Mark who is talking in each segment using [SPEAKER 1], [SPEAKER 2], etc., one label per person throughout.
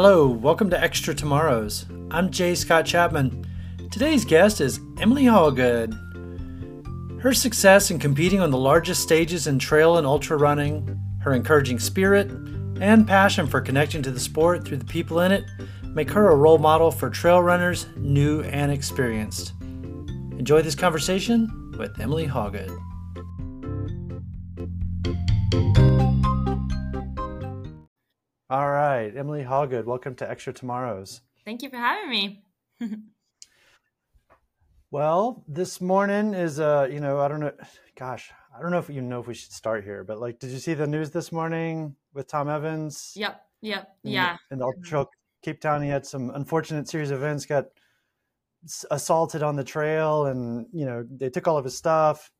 [SPEAKER 1] Hello, welcome to Extra Tomorrows. I'm Jay Scott Chapman. Today's guest is Emily Hawgood. Her success in competing on the largest stages in trail and ultra running, her encouraging spirit, and passion for connecting to the sport through the people in it make her a role model for trail runners, new and experienced. Enjoy this conversation with Emily Hawgood. All right, Emily Hawgood, welcome to Extra Tomorrows.
[SPEAKER 2] Thank you for having me.
[SPEAKER 1] well, this morning is uh, you know, I don't know, gosh, I don't know if you know if we should start here, but like, did you see the news this morning with Tom Evans?
[SPEAKER 2] Yep, yep,
[SPEAKER 1] in
[SPEAKER 2] yeah.
[SPEAKER 1] In the Ultra Cape Town, he had some unfortunate series of events, got assaulted on the trail, and you know, they took all of his stuff.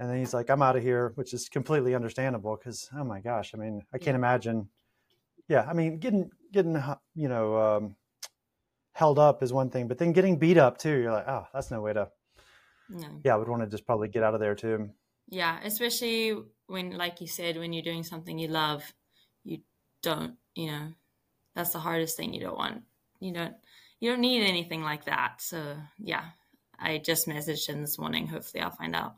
[SPEAKER 1] And then he's like, "I'm out of here," which is completely understandable because, oh my gosh, I mean, I can't imagine yeah, I mean, getting getting you know um, held up is one thing, but then getting beat up too, you're like, oh, that's no way to. No. Yeah, I would want to just probably get out of there too.
[SPEAKER 2] Yeah, especially when, like you said, when you're doing something you love, you don't, you know, that's the hardest thing. You don't want, you don't, you don't need anything like that. So yeah, I just messaged him this morning. Hopefully, I'll find out,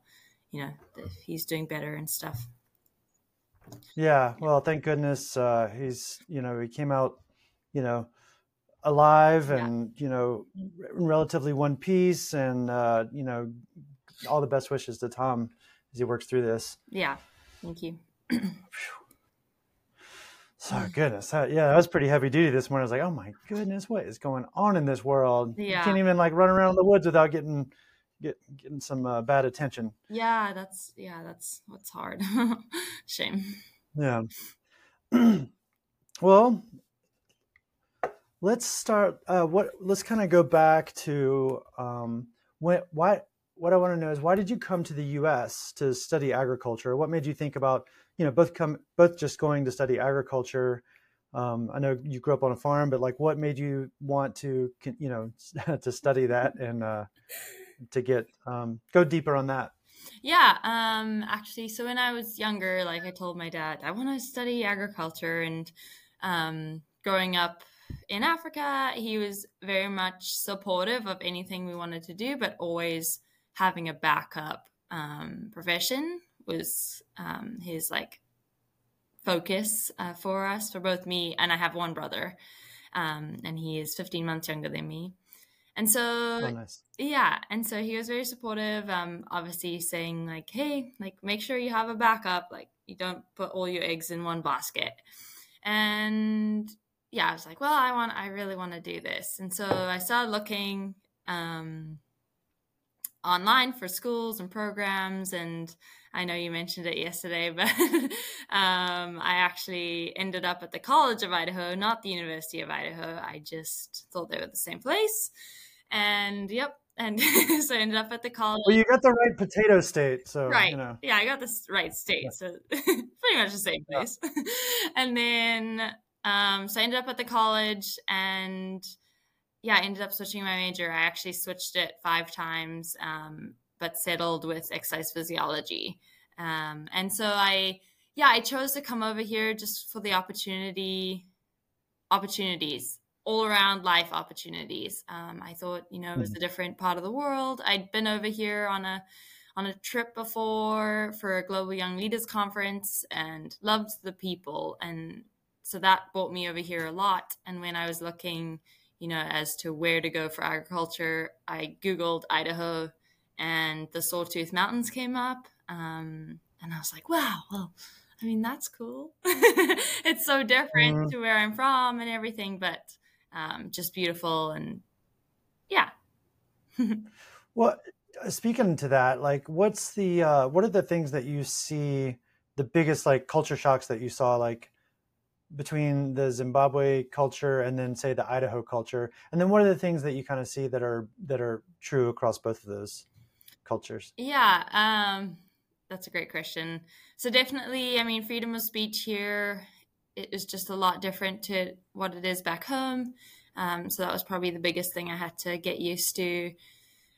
[SPEAKER 2] you know, if he's doing better and stuff.
[SPEAKER 1] Yeah, well, thank goodness uh, he's you know he came out you know alive and yeah. you know in relatively one piece and uh, you know all the best wishes to Tom as he works through this.
[SPEAKER 2] Yeah, thank you.
[SPEAKER 1] so goodness, yeah, that was pretty heavy duty this morning. I was like, oh my goodness, what is going on in this world? Yeah. You can't even like run around the woods without getting get getting some uh, bad attention.
[SPEAKER 2] Yeah, that's yeah, that's what's hard. Shame.
[SPEAKER 1] Yeah. well, let's start. Uh, what? Let's kind of go back to um, when. Why? What I want to know is why did you come to the U.S. to study agriculture? What made you think about you know both come both just going to study agriculture? Um, I know you grew up on a farm, but like, what made you want to you know to study that and uh, to get um, go deeper on that?
[SPEAKER 2] Yeah, um, actually, so when I was younger, like I told my dad, I want to study agriculture. And um, growing up in Africa, he was very much supportive of anything we wanted to do, but always having a backup um, profession was um, his like focus uh, for us, for both me and I have one brother, um, and he is 15 months younger than me. And so, oh, nice. yeah. And so he was very supportive. Um, obviously saying like, Hey, like make sure you have a backup. Like you don't put all your eggs in one basket. And yeah, I was like, well, I want, I really want to do this. And so I started looking, um, online for schools and programs and I know you mentioned it yesterday, but um, I actually ended up at the College of Idaho, not the University of Idaho. I just thought they were the same place. And yep. And so I ended up at the college.
[SPEAKER 1] Well, you got the right potato state. So,
[SPEAKER 2] right.
[SPEAKER 1] You know.
[SPEAKER 2] Yeah, I got the right state. Yeah. So pretty much the same place. Yeah. and then, um, so I ended up at the college and yeah, I ended up switching my major. I actually switched it five times, um, but settled with exercise physiology. Um, and so I, yeah, I chose to come over here just for the opportunity, opportunities all around life opportunities. Um, I thought, you know, it was hmm. a different part of the world. I'd been over here on a on a trip before for a global young leaders conference and loved the people and so that brought me over here a lot and when i was looking you know as to where to go for agriculture i googled idaho and the sawtooth mountains came up um, and i was like wow well i mean that's cool it's so different mm-hmm. to where i'm from and everything but um, just beautiful and yeah.
[SPEAKER 1] well, speaking to that, like, what's the uh, what are the things that you see the biggest like culture shocks that you saw like between the Zimbabwe culture and then say the Idaho culture, and then what are the things that you kind of see that are that are true across both of those cultures?
[SPEAKER 2] Yeah, um, that's a great question. So definitely, I mean, freedom of speech here it is just a lot different to what it is back home. Um, so that was probably the biggest thing I had to get used to.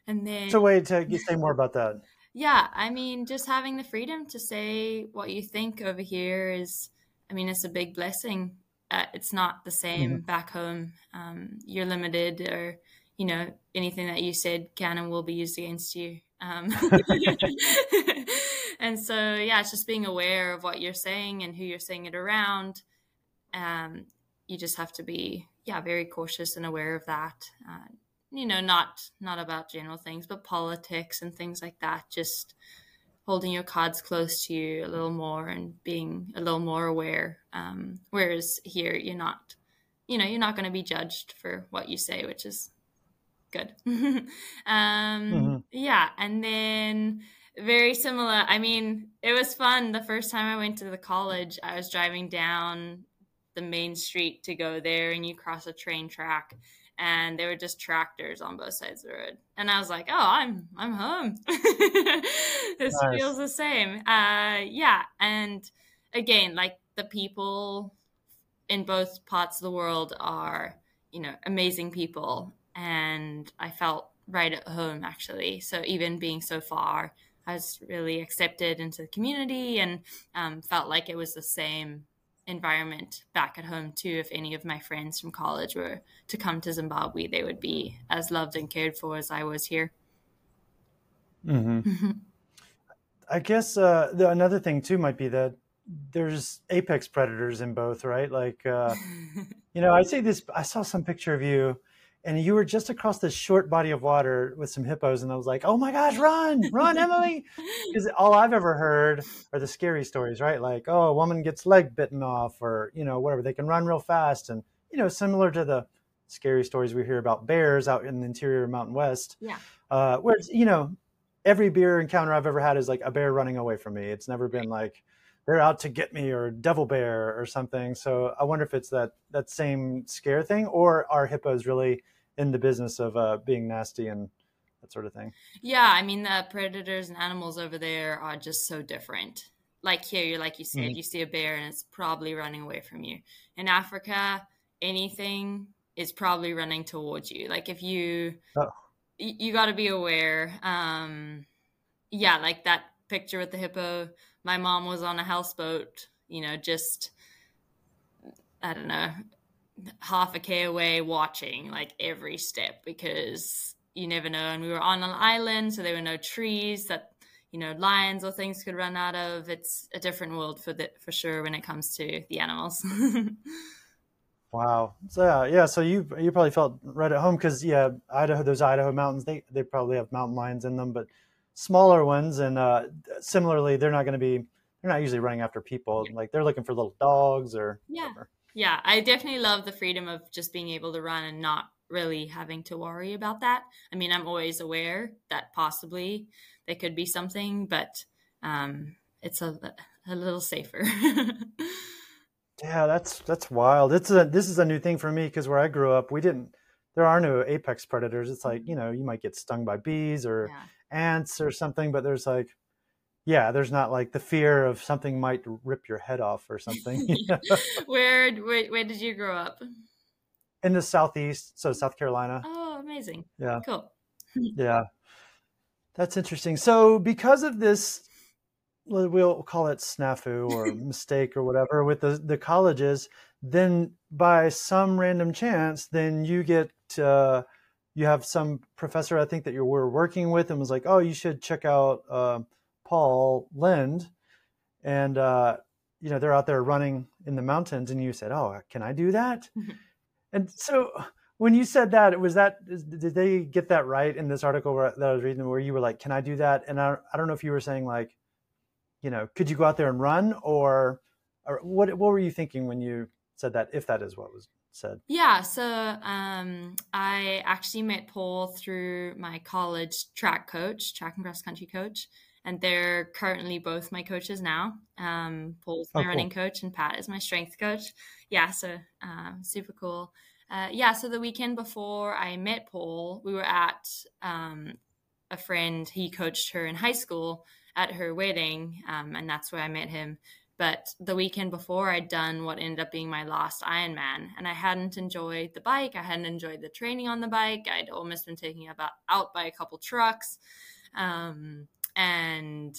[SPEAKER 2] And then,
[SPEAKER 1] so wait to say more about that.
[SPEAKER 2] Yeah, I mean, just having the freedom to say what you think over here is, I mean, it's a big blessing. uh, it's not the same mm-hmm. back home. Um, you're limited, or you know anything that you said can and will be used against you. Um, and so yeah, it's just being aware of what you're saying and who you're saying it around. Um, you just have to be yeah very cautious and aware of that. Uh, you know, not not about general things, but politics and things like that. Just holding your cards close to you a little more and being a little more aware. Um, whereas here, you're not, you know, you're not going to be judged for what you say, which is good. um, mm-hmm. Yeah. And then very similar. I mean, it was fun. The first time I went to the college, I was driving down the main street to go there, and you cross a train track and there were just tractors on both sides of the road. And I was like, "Oh, I'm I'm home. this nice. feels the same." Uh, yeah, and again, like the people in both parts of the world are, you know, amazing people, and I felt right at home actually. So even being so far, I was really accepted into the community and um, felt like it was the same environment back at home too. If any of my friends from college were to come to Zimbabwe, they would be as loved and cared for as I was here.
[SPEAKER 1] Mm-hmm. I guess uh, the, another thing too might be that there's apex predators in both, right? Like, uh, you know, I see this. I saw some picture of you and you were just across this short body of water with some hippos and i was like oh my gosh run run emily! Because all i've ever heard are the scary stories right? Like oh a woman gets leg bitten off or you know whatever they can run real fast and you know similar to the scary stories we hear about bears out in the interior of mountain west
[SPEAKER 2] yeah.
[SPEAKER 1] uh, where you know every bear encounter i've ever had is like a bear running away from me. It's never been like they're out to get me or devil bear or something so i wonder if it's that that same scare thing or are hippos really in the business of uh, being nasty and that sort of thing.
[SPEAKER 2] Yeah, I mean the predators and animals over there are just so different. Like here, you're like you said, mm-hmm. you see a bear and it's probably running away from you. In Africa, anything is probably running towards you. Like if you, oh. you, you got to be aware. Um, yeah, like that picture with the hippo. My mom was on a houseboat. You know, just I don't know, half a k away watching like every step because you never know. And we were on an island so there were no trees that you know lions or things could run out of. It's a different world for the for sure when it comes to the animals.
[SPEAKER 1] Wow. So yeah yeah so you you probably felt right at home because yeah idaho those idaho mountains they they probably have mountain lions in them but smaller ones and uh similarly they're not going to be they're not usually running after people like they're looking for little dogs or
[SPEAKER 2] yeah whatever yeah, I definitely love the freedom of just being able to run and not really having to worry about that. I mean, I'm always aware that possibly there could be something, but um, it's a a little safer.
[SPEAKER 1] yeah, that's that's wild. It's a this is a new thing for me because where I grew up, we didn't. There are no apex predators. It's like you know you might get stung by bees or yeah. Ants or something, but there's like yeah, there's not like the fear of something might rip your head off or something.
[SPEAKER 2] where, where where did you grow up?
[SPEAKER 1] In the southeast, so South Carolina.
[SPEAKER 2] Oh, amazing.
[SPEAKER 1] Yeah.
[SPEAKER 2] Cool.
[SPEAKER 1] yeah. That's interesting. So because of this we'll call it snafu or mistake or whatever with the the colleges, then by some random chance, then you get uh, you have some professor I think that you were working with and was like, oh, you should check out uh, Paul Lind, and uh, you know they're out there running in the mountains, and you said, "Oh, can I do that?" Mm-hmm. And so when you said that, it was that did they get that right in this article where, that I was reading, where you were like, "Can I do that?" And I, I don't know if you were saying like, you know, could you go out there and run, or, or what what were you thinking when you said that? If that is what was said.
[SPEAKER 2] Yeah, so um, I actually met Paul through my college track coach, track and cross country coach and they're currently both my coaches now. Um, Paul's my oh, running coach, and Pat is my strength coach. Yeah, so um, super cool. Uh, yeah, so the weekend before I met Paul, we were at um, a friend. He coached her in high school at her wedding, um, and that's where I met him. But the weekend before, I'd done what ended up being my last Ironman, and I hadn't enjoyed the bike. I hadn't enjoyed the training on the bike. I'd almost been taken about out by a couple trucks. Um, and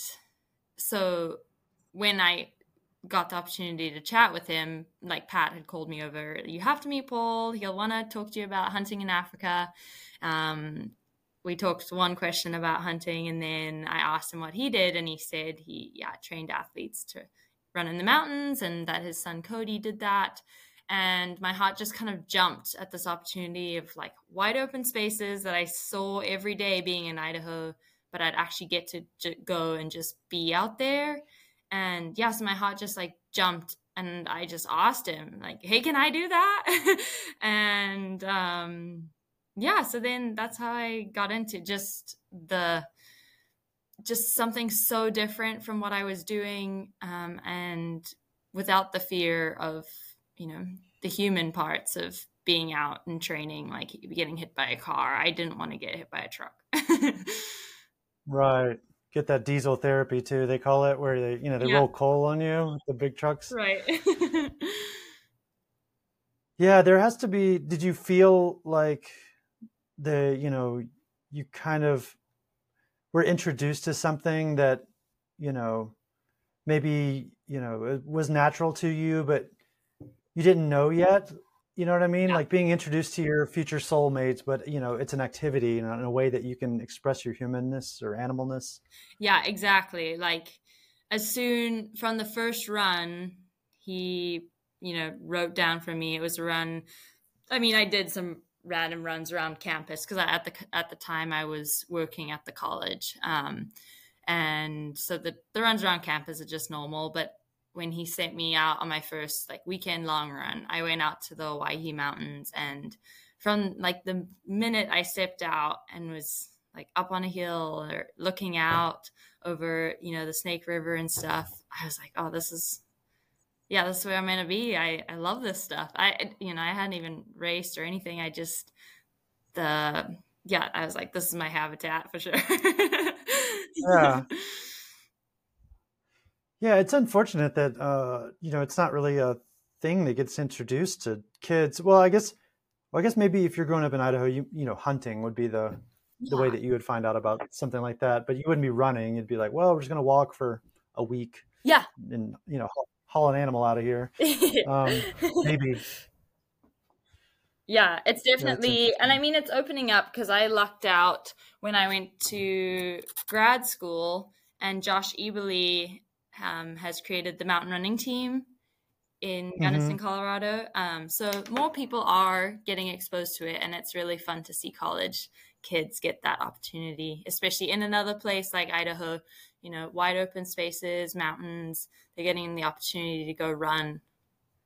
[SPEAKER 2] so when I got the opportunity to chat with him, like Pat had called me over, you have to meet Paul. He'll want to talk to you about hunting in Africa. Um, we talked one question about hunting, and then I asked him what he did, and he said he yeah trained athletes to run in the mountains, and that his son Cody did that. And my heart just kind of jumped at this opportunity of like wide open spaces that I saw every day being in Idaho, but I'd actually get to j- go and just be out there and yeah so my heart just like jumped and i just asked him like hey can i do that and um yeah so then that's how i got into just the just something so different from what i was doing um and without the fear of you know the human parts of being out and training like getting hit by a car i didn't want to get hit by a truck
[SPEAKER 1] right get that diesel therapy too. They call it where they you know they yeah. roll coal on you the big trucks.
[SPEAKER 2] Right.
[SPEAKER 1] yeah, there has to be. Did you feel like the you know you kind of were introduced to something that you know maybe you know it was natural to you, but you didn't know yet you know what I mean? Yeah. Like being introduced to your future soulmates, but you know, it's an activity you know, in a way that you can express your humanness or animalness.
[SPEAKER 2] Yeah, exactly. Like as soon from the first run, he, you know, wrote down for me. It was a run. I mean, I did some random runs around campus because at the at the time I was working at the college, um, and so the the runs around campus are just normal. But when he sent me out on my first like weekend long run, I went out to the Owyhee Mountains and from like the minute I stepped out and was like up on a hill or looking out over, you know, the Snake River and stuff, I was like, oh, this is yeah, that's where I'm gonna be. I, I love this stuff. I you know, I hadn't even raced or anything. I just the yeah, I was like, this is my habitat for sure.
[SPEAKER 1] yeah. Yeah, it's unfortunate that uh, you know it's not really a thing that gets introduced to kids. Well, I guess, well, I guess maybe if you're growing up in Idaho, you you know, hunting would be the the way that you would find out about something like that. But you wouldn't be running. You'd be like, well, we're just gonna walk for a week.
[SPEAKER 2] Yeah.
[SPEAKER 1] And you know, haul, an animal out of here. um, maybe.
[SPEAKER 2] Yeah, it's definitely, yeah, and I mean, it's opening up because I lucked out when I went to grad school, and Josh Eberly um, has created the mountain running team in Gunnison, mm-hmm. Colorado. Um, so more people are getting exposed to it, and it's really fun to see college kids get that opportunity, especially in another place like Idaho. You know, wide open spaces, mountains. They're getting the opportunity to go run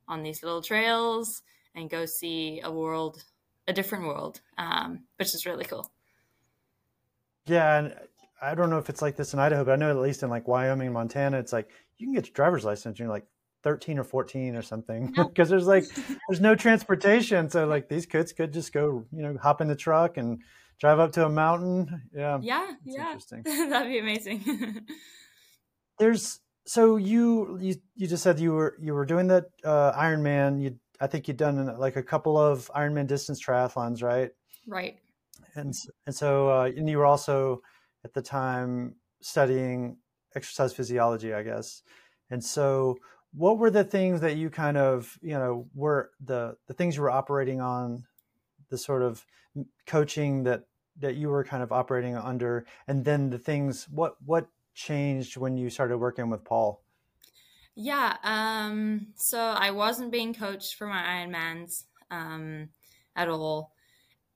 [SPEAKER 2] on these little trails and go see a world, a different world, um, which is really cool.
[SPEAKER 1] Yeah, and I don't know if it's like this in Idaho, but I know at least in like Wyoming, Montana, it's like you can get your driver's license. You're like 13 or 14 or something because there's like there's no transportation. So like these kids could just go, you know, hop in the truck and drive up to a mountain. Yeah.
[SPEAKER 2] Yeah. Yeah. Interesting. That'd be amazing.
[SPEAKER 1] there's so you you you just said you were you were doing that uh, Ironman. You I think you'd done like a couple of Ironman distance triathlons, right?
[SPEAKER 2] Right.
[SPEAKER 1] And and so uh, and you were also at the time studying exercise physiology, I guess. And so, what were the things that you kind of, you know, were the the things you were operating on, the sort of coaching that that you were kind of operating under, and then the things what what changed when you started working with Paul?
[SPEAKER 2] Yeah, um, so I wasn't being coached for my Ironmans um, at all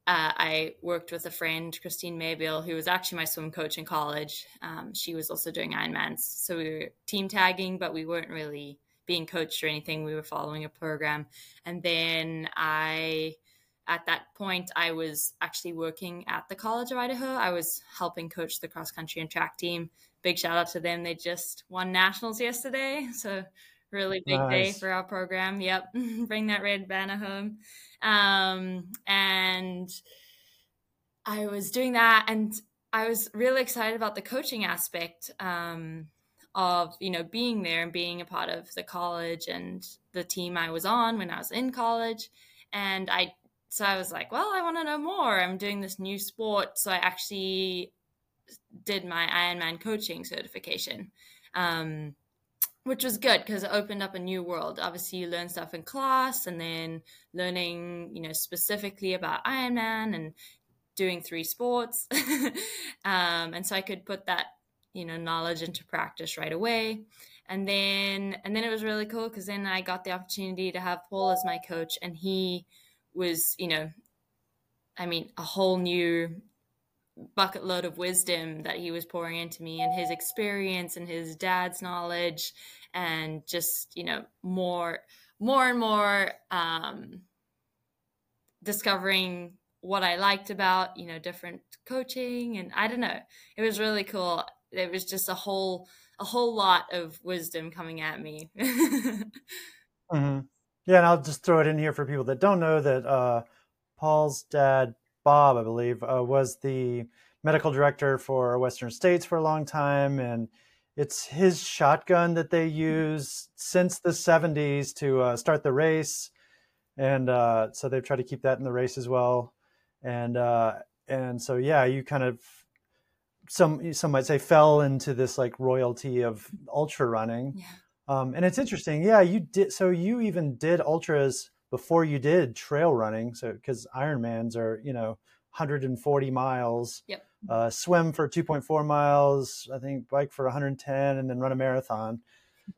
[SPEAKER 2] uh, I worked with a friend, Christine Maybill, who was actually my swim coach in college. Um, she was also doing Ironmans. So we were team tagging, but we weren't really being coached or anything. We were following a program. And then I, at that point, I was actually working at the College of Idaho. I was helping coach the cross country and track team. Big shout out to them. They just won nationals yesterday. So really big nice. day for our program. Yep, bring that red banner home. Um, and I was doing that, and I was really excited about the coaching aspect um, of you know being there and being a part of the college and the team I was on when I was in college. And I so I was like, well, I want to know more. I'm doing this new sport, so I actually did my Ironman coaching certification. Um, which was good because it opened up a new world. Obviously, you learn stuff in class, and then learning, you know, specifically about Ironman and doing three sports. um, and so I could put that, you know, knowledge into practice right away. And then, and then it was really cool because then I got the opportunity to have Paul as my coach, and he was, you know, I mean, a whole new bucket load of wisdom that he was pouring into me and his experience and his dad's knowledge and just you know more more and more um, discovering what I liked about you know different coaching. And I don't know it was really cool. It was just a whole a whole lot of wisdom coming at me.
[SPEAKER 1] Mm-hmm. Yeah and I'll just throw it in here for people that don't know that uh, Paul's dad Bob, I believe, uh, was the medical director for Western States for a long time, and it's his shotgun that they use since the 70s to uh, start the race, and uh, so they've tried to keep that in the race as well, and uh, and so yeah, you kind of some some might say fell into this like royalty of ultra running. Yeah. Um, and it's interesting. Yeah, you did. So you even did ultras before you did trail running. So because Ironmans are, you know, 140 miles,
[SPEAKER 2] yep.
[SPEAKER 1] uh, swim for 2.4 miles, I think bike for 110, and then run a marathon.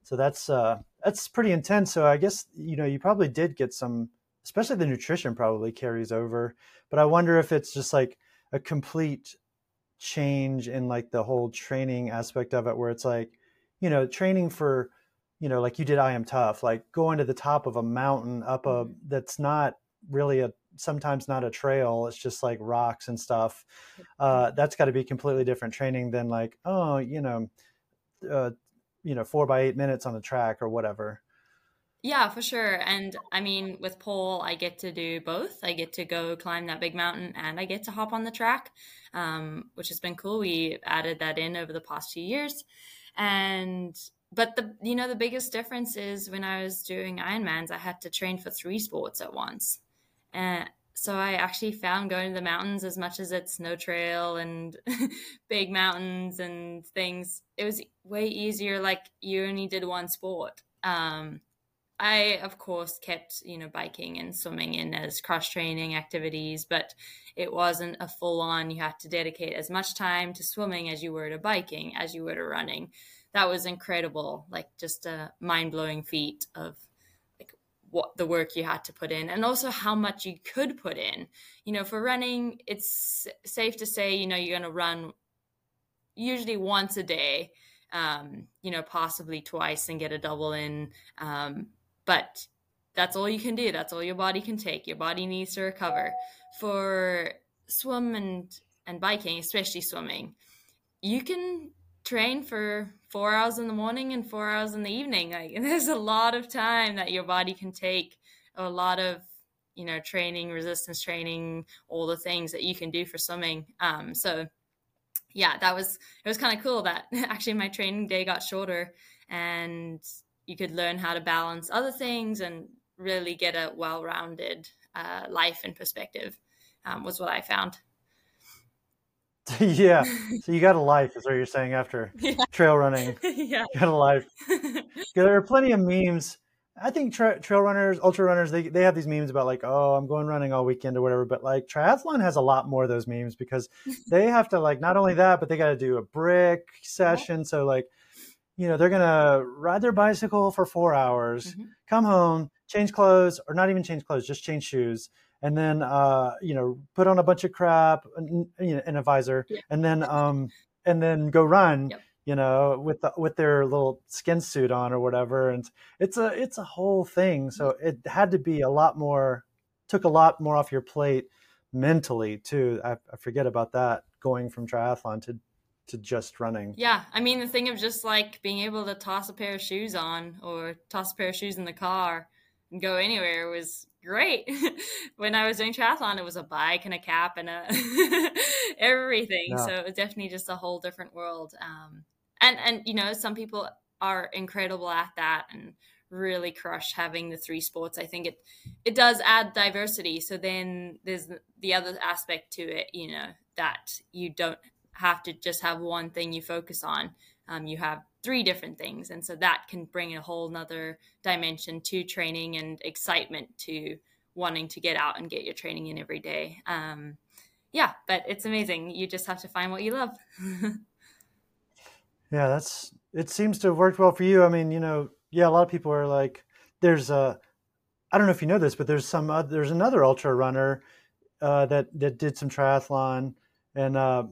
[SPEAKER 1] So that's uh, that's pretty intense. So I guess you know you probably did get some, especially the nutrition probably carries over. But I wonder if it's just like a complete change in like the whole training aspect of it, where it's like, you know, training for you know, like you did I am tough, like going to the top of a mountain up a mm-hmm. that's not really a sometimes not a trail, it's just like rocks and stuff. Uh, that's got to be completely different training than like, oh, you know, uh, you know, four by eight minutes on the track or whatever.
[SPEAKER 2] Yeah, for sure. And I mean, with Paul, I get to do both. I get to go climb that big mountain and I get to hop on the track, um, which has been cool. We added that in over the past few years. And but the you know the biggest difference is when I was doing Ironmans, I had to train for three sports at once, and so I actually found going to the mountains as much as it's no trail and big mountains and things. It was way easier. Like you only did one sport. Um, I of course kept you know biking and swimming in as cross training activities, but it wasn't a full on. You had to dedicate as much time to swimming as you were to biking, as you were to running that was incredible. Like just a mind blowing feat of like what the work you had to put in and also how much you could put in. You know, for running, it's safe to say, you know, you're going to run usually once a day, um, you know, possibly twice and get a double in. Um, but that's all you can do. That's all your body can take. Your body needs to recover. For swim and, and biking, especially swimming, you can train for four hours in the morning and four hours in the evening. Like there's a lot of time that your body can take, a lot of you know training, resistance training, all the things that you can do for swimming. Um, so yeah, that was it was kind of cool that actually my training day got shorter and you could learn how to balance other things and really get a well-rounded uh, life and perspective um, was what I found.
[SPEAKER 1] yeah. So you got a life, is what you're saying after yeah. trail running.
[SPEAKER 2] yeah.
[SPEAKER 1] You got a life. there are plenty of memes. I think tra- trail runners, ultra runners, they, they have these memes about like, oh, I'm going running all weekend or whatever. But like triathlon has a lot more of those memes because they have to like not only that, but they got to do a brick session. So like, you know, they're gonna ride their bicycle for four hours, mm-hmm. come home, change clothes, or not even change clothes, just change shoes, and then uh, you know put on a bunch of crap in, in a visor, yeah. and then um, and then go run. Yep. You know, with the, with their little skin suit on or whatever, and it's a it's a whole thing. So mm-hmm. it had to be a lot more, took a lot more off your plate mentally too. I, I forget about that going from triathlon to to just running.
[SPEAKER 2] Yeah, I mean the thing of just like being able to toss a pair of shoes on or toss a pair of shoes in the car and go anywhere was great. when I was doing triathlon, it was a bike and a cap and a everything. Yeah. So it was definitely just a whole different world. Um, and and you know, some people are incredible at that and really crush having the three sports. I think it it does add diversity. So then there's the other aspect to it, you know, that you don't have to just have one thing you focus on. Um, you have three different things and so that can bring a whole nother dimension to training and excitement to wanting to get out and get your training in every day. Um, yeah but it's amazing. You just have to find what you love.
[SPEAKER 1] Yeah that's it seems to have worked well for you. I mean you know yeah a lot of people are like there's a i don't know if you know this but there's some uh, there's another ultra runner uh, that that did some triathlon and uh,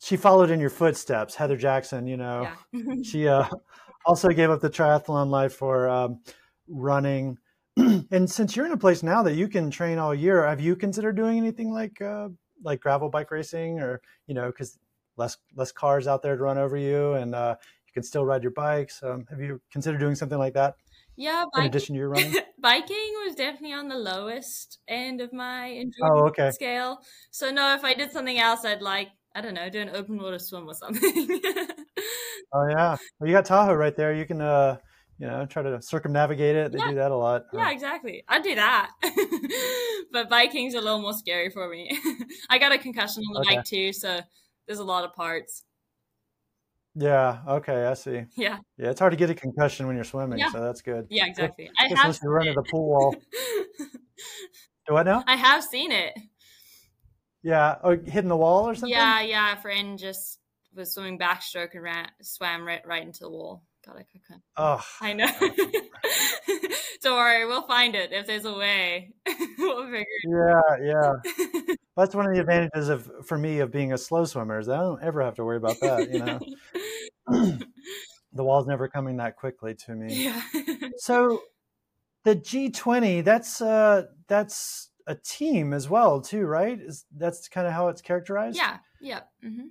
[SPEAKER 1] she followed in your footsteps, Heather Jackson. You know, yeah. she uh, also gave up the triathlon life for um, running. and since you're in a place now that you can train all year, have you considered doing anything like uh, like gravel bike racing, or you know, because less less cars out there to run over you, and uh, you can still ride your bikes. Um, have you considered doing something like that?
[SPEAKER 2] Yeah,
[SPEAKER 1] biking, in addition to your running,
[SPEAKER 2] biking was definitely on the lowest end of my enjoyment oh, okay. scale. So no, if I did something else, I'd like I don't know, do an open water swim or something.
[SPEAKER 1] oh yeah, well, you got Tahoe right there. You can, uh, you know, try to circumnavigate it. They yeah. do that a lot.
[SPEAKER 2] Yeah, exactly. I'd do that. but biking's a little more scary for me. I got a concussion on the okay. bike too, so there's a lot of parts.
[SPEAKER 1] Yeah. Okay. I see.
[SPEAKER 2] Yeah.
[SPEAKER 1] Yeah. It's hard to get a concussion when you're swimming, yeah. so that's good.
[SPEAKER 2] Yeah. Exactly.
[SPEAKER 1] I have to run to the pool wall. do what now?
[SPEAKER 2] I have seen it.
[SPEAKER 1] Yeah, or oh, hitting the wall or something.
[SPEAKER 2] Yeah, yeah. A friend just was swimming backstroke and ran, swam right right into the wall. God, I could.
[SPEAKER 1] Oh,
[SPEAKER 2] I know. Don't worry, we'll find it if there's a way. we'll figure.
[SPEAKER 1] It. Yeah, yeah. That's one of the advantages of for me of being a slow swimmer is I don't ever have to worry about that. You know, the wall's never coming that quickly to me.
[SPEAKER 2] Yeah.
[SPEAKER 1] so the G20, that's uh, that's a team as well too right? Is that's kind of how it's characterized?
[SPEAKER 2] Yeah yeah mm-hmm.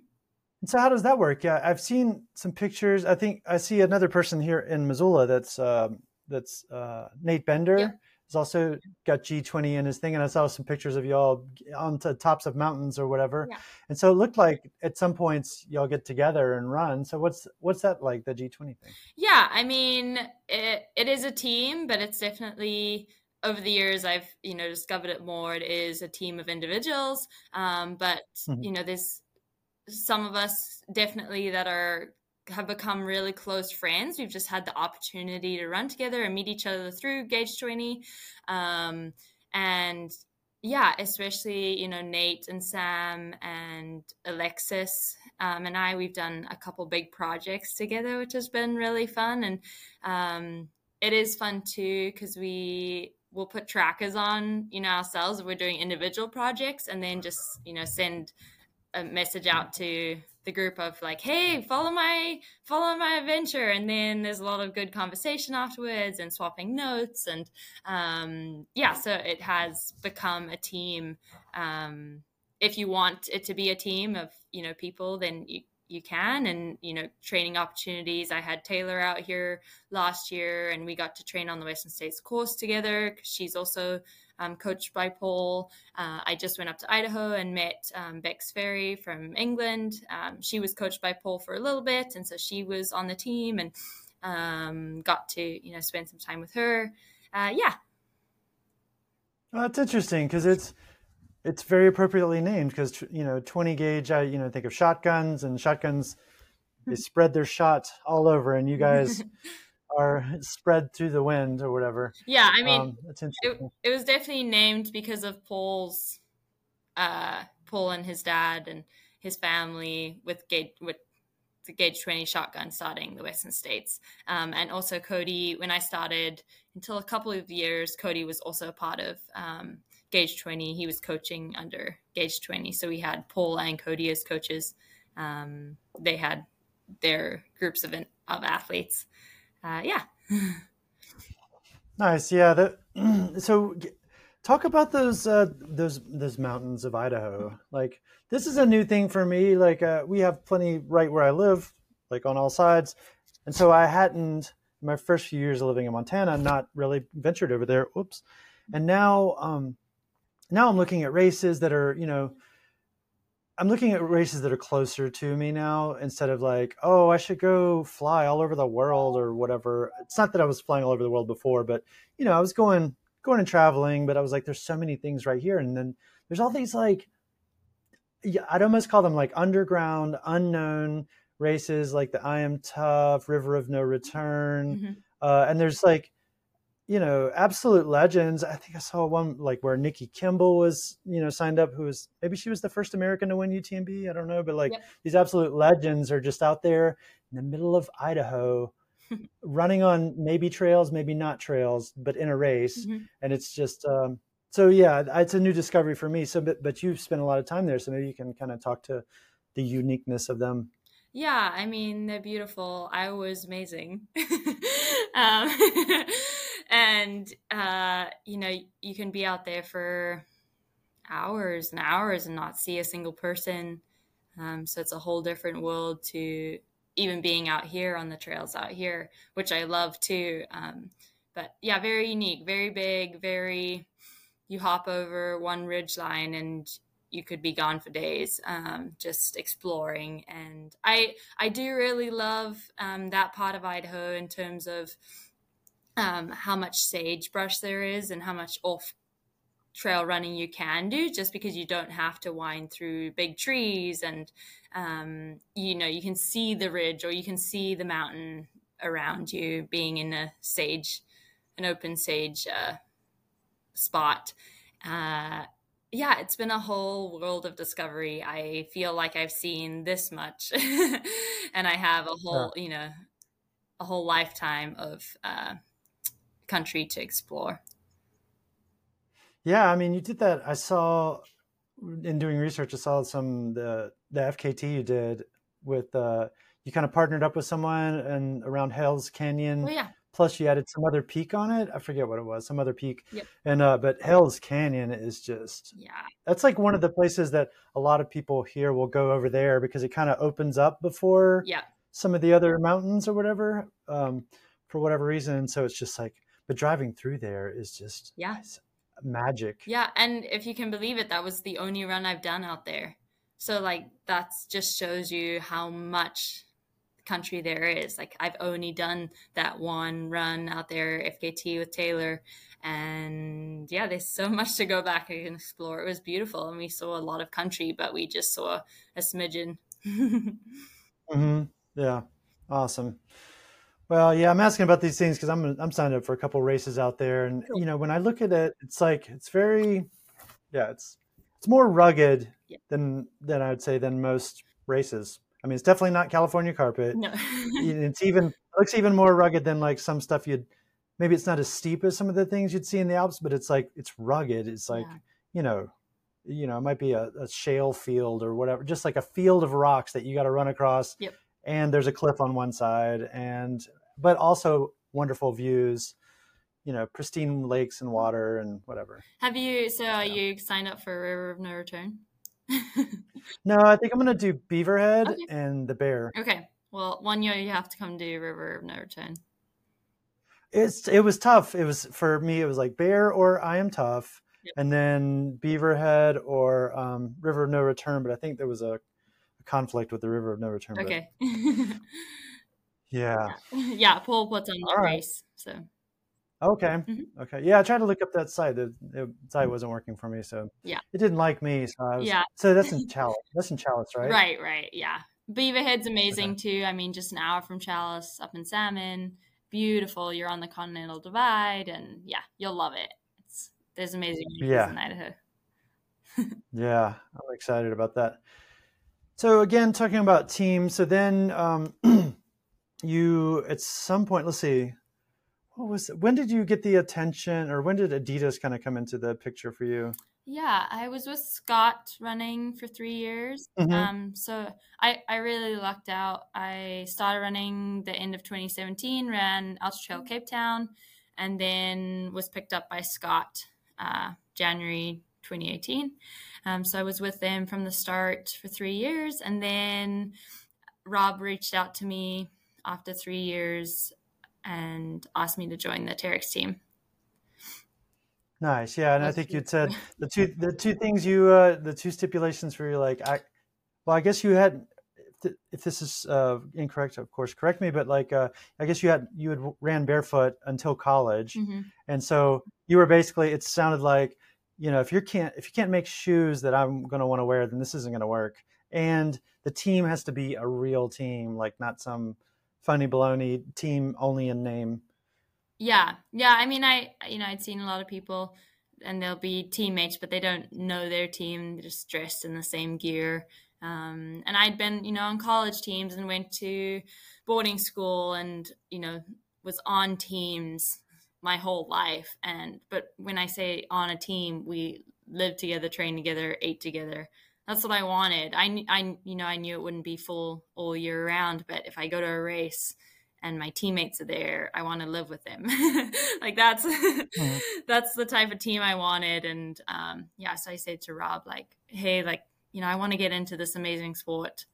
[SPEAKER 1] and so how does that work? Yeah i've seen some pictures. I think i see another person here in missoula that's uh, that's uh, nate bender yep. has also got g20 in his thing and i saw some pictures of y'all on the tops of mountains or whatever. Yeah. and so it looked like at some points y'all get together and run. So what's what's that like the g20 thing?
[SPEAKER 2] Yeah i mean it, it is a team but it's definitely over the years i've you know discovered it more it is a team of individuals um, but mm-hmm. you know there's some of us definitely that are have become really close friends we've just had the opportunity to run together and meet each other through gauge 20 um, and yeah especially you know nate and sam and alexis um, and i we've done a couple big projects together which has been really fun and um, it is fun too because we we'll put trackers on, you know, ourselves. if We're doing individual projects and then just, you know, send a message out to the group of like, hey, follow my follow my adventure. And then there's a lot of good conversation afterwards and swapping notes. And um, yeah, so it has become a team. Um, if you want it to be a team of, you know, people, then you you can and you know training opportunities. I had taylor out here last year and we got to train on the western states course together she's also um, coached by paul. Uh, i just went up to idaho and met um, bex ferry from england. Um, she was coached by paul for a little bit and so she was on the team and um, got to you know spend some time with her. Uh, yeah.
[SPEAKER 1] Well, that's interesting because it's it's very appropriately named because you know 20 gauge i you know think of shotguns and shotguns they spread their shot all over and you guys are spread through the wind or whatever.
[SPEAKER 2] Yeah i mean um, it, it, was definitely named because of paul's uh paul and his dad and his family with gauge with the gauge 20 shotgun starting the western states. Um, and also cody when i started until a couple of years cody was also a part of um, Gauge 20. He was coaching under Gauge 20. So we had Paul and Cody as coaches. Um, they had their groups of, of athletes. Uh, yeah.
[SPEAKER 1] nice. Yeah. The, so talk about those, uh, those, those mountains of Idaho. Like this is a new thing for me. Like, uh, we have plenty right where I live, like on all sides. And so I hadn't, my first few years of living in Montana, not really ventured over there. Oops. And now, um, now I'm looking at races that are, you know, I'm looking at races that are closer to me now instead of like, oh, I should go fly all over the world or whatever. It's not that I was flying all over the world before, but you know, I was going going and traveling, but I was like, there's so many things right here. And then there's all these like I'd almost call them like underground, unknown races like the I Am Tough, River of No Return,
[SPEAKER 2] Mhm.
[SPEAKER 1] uh, and there's like you know absolute legends. I think I saw one like where Nikki Kimball was you know signed up, who was maybe she was the first American to win UTMB. I don't know, but like
[SPEAKER 2] Yep.
[SPEAKER 1] these absolute legends are just out there in the middle of Idaho. running on maybe trails maybe not trails but in a race
[SPEAKER 2] Mhm.
[SPEAKER 1] and it's just um, so yeah it's a new discovery for me so but, but you've spent a lot of time there so maybe you can kind of talk to the uniqueness of them
[SPEAKER 2] Yeah, I mean they're beautiful. I was amazing, um, and uh, you know you can be out there for hours and hours and not see a single person. Um, so it's a whole different world to even being out here on the trails out here, which I love too. Um, but yeah, very unique, very big, very. You hop over one ridge line and you could be gone for days um, just exploring and i i do really love um, that part of idaho in terms of um, how much sagebrush there is and how much off trail running you can do just because you don't have to wind through big trees and um, you know you can see the ridge or you can see the mountain around you being in a sage an open sage uh, spot uh, yeah, it's been a whole world of discovery. I feel like I've seen this much, and I have a whole, you know, a whole lifetime of uh, country to explore.
[SPEAKER 1] yeah i mean you did that. I saw in doing research i saw some the the fkt you did with uh you kind of partnered up with someone and around hell's canyon.
[SPEAKER 2] Oh yeah,
[SPEAKER 1] plus you added some other peak on it. I forget what it was some other peak.
[SPEAKER 2] Yep.
[SPEAKER 1] and uh but hell's canyon is just
[SPEAKER 2] yeah,
[SPEAKER 1] that's like one of the places that a lot of people here will go over there because it kind of opens up before
[SPEAKER 2] yeah,
[SPEAKER 1] some of the other mountains or whatever um, for whatever reason. So it's just like but driving through there is just
[SPEAKER 2] Yeah.
[SPEAKER 1] magic
[SPEAKER 2] yeah. And if you can believe it, that was the only run I've done out there. So like that's just shows you how much country there is. Like I've only done that one run out there, FKT with Taylor, and yeah, there's so much to go back and explore. It was beautiful, and we saw a lot of country, but we just saw a smidgen.
[SPEAKER 1] hmm yeah awesome well yeah i'm asking about these things because i'm i'm signed up for a couple races out there and you know when i look at it it's like it's very yeah it's it's more rugged
[SPEAKER 2] Yeah.
[SPEAKER 1] than than i would say than most races i mean it's definitely not california carpet
[SPEAKER 2] no.
[SPEAKER 1] it's even it looks even more rugged than like some stuff you'd maybe it's not as steep as some of the things you'd see in the alps but it's like it's rugged it's like
[SPEAKER 2] Yeah.
[SPEAKER 1] you know you know it might be a, a shale field or whatever just like a field of rocks that you got to run across
[SPEAKER 2] Yep.
[SPEAKER 1] And there's a cliff on one side and but also wonderful views you know pristine lakes and water and whatever
[SPEAKER 2] Have you? So are you signed up for River of No Return?
[SPEAKER 1] no i think i'm gonna do beaverhead
[SPEAKER 2] Okay.
[SPEAKER 1] and the bear
[SPEAKER 2] okay. Well, one year you have to come do River of No Return.
[SPEAKER 1] it's it was tough. It was for me. It was like Bear or I Am Tough,
[SPEAKER 2] Yep.
[SPEAKER 1] and then Beaverhead or um, River of No Return. But I think there was a conflict with the River of No Return.
[SPEAKER 2] Okay.
[SPEAKER 1] yeah.
[SPEAKER 2] yeah, Paul puts on the
[SPEAKER 1] All right.
[SPEAKER 2] race. So
[SPEAKER 1] Okay.
[SPEAKER 2] Mhm.
[SPEAKER 1] Okay. Yeah. I tried to look up that site. The, the site wasn't working for me, so
[SPEAKER 2] Yeah.
[SPEAKER 1] it didn't like me. So I was,
[SPEAKER 2] Yeah.
[SPEAKER 1] So that's in Challis. That's in Challis, right?
[SPEAKER 2] right, right, yeah. Beaverhead's amazing too. I mean, just an hour from Challis, up in Salmon, beautiful. You're on the Continental Divide, and yeah, you'll love it. It's there's amazing
[SPEAKER 1] Yeah.
[SPEAKER 2] in Idaho.
[SPEAKER 1] Yeah, I'm excited about that. So again, talking about teams. So then, um, you at some point, let's see, what was when did you get the attention, or when did Adidas kind of come into the picture for you?
[SPEAKER 2] Yeah, I was with Scott running for three years.
[SPEAKER 1] Mhm.
[SPEAKER 2] Um, so I, I really lucked out. I started running the end of 2017, ran Ultra Trail Cape Town, and then was picked up by Scott uh, January 2018. Um, so I was with them from the start for three years, and then Rob reached out to me after three years and asked me to join the Terrex team.
[SPEAKER 1] Nice, yeah, and I think you'd said the two the two things you uh, the two stipulations for you like I, well, I guess you had if this is uh, incorrect, of course, correct me, but like uh, I guess you had you had ran barefoot until college.
[SPEAKER 2] Mhm.
[SPEAKER 1] and so you were basically it sounded like you know if you can't if you can't make shoes that i'm going to want to wear then this isn't going to work and the team has to be a real team, like not some funny baloney team only in name.
[SPEAKER 2] Yeah, yeah. I mean, I you know I'd seen a lot of people, and they'll be teammates, but they don't know their team. They're just dressed in the same gear. Um, and I'd been you know on college teams and went to boarding school, and you know was on teams my whole life. And but when I say on a team, we lived together, trained together, ate together. That's what I wanted. I, I, you know, I knew it wouldn't be full all year round, but if I go to a race and my teammates are there, I want to live with them. like that's mm-hmm. that's the type of team I wanted. And um, yeah, so I said to Rob, like, hey, like, you know, I want to get into this amazing sport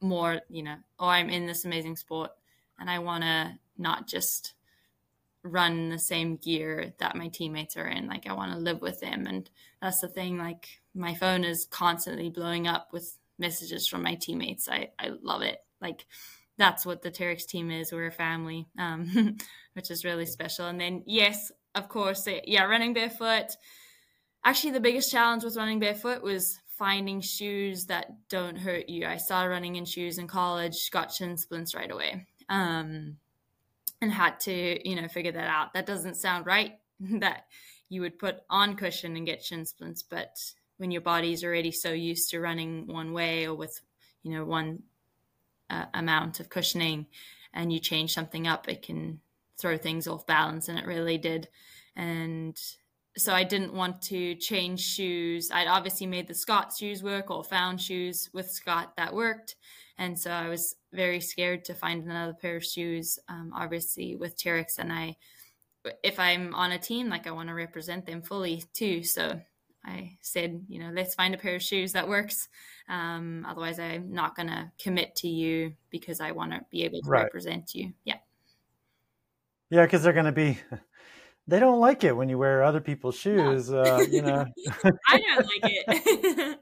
[SPEAKER 2] more, you know, or I'm in this amazing sport and I want to not just run the same gear that my teammates are in. Like I want to live with them. And that's the thing. Like my phone is constantly blowing up with messages from my teammates. I, I love it. Like that's what the Terrex team is. We're a family, um, which is really special. And then, yes, of course, it, yeah, running barefoot. Actually, the biggest challenge with running barefoot was finding shoes that don't hurt you. I started running in shoes in college, got shin splints right away, um, and had to, you know, figure that out. That doesn't sound right. that you would put on cushion and get shin splints, but when your body's already so used to running one way or with, you know, one uh, amount of cushioning and you change something up, it can throw things off balance. And it really did. And so I didn't want to change shoes. I'd obviously made the Scott shoes work or found shoes with Scott that worked. And so I was very scared to find another pair of shoes, um, obviously with Terrex. And I, if I'm on a team, like I want to represent them fully too. So I said, you know, let's find a pair of shoes that works. Um, otherwise, I'm not going to commit to you because I want to be able to right. represent you. Yeah.
[SPEAKER 1] Yeah, because they're going to be. They don't like it when you wear other people's shoes. No. Uh, you know.
[SPEAKER 2] I don't like it.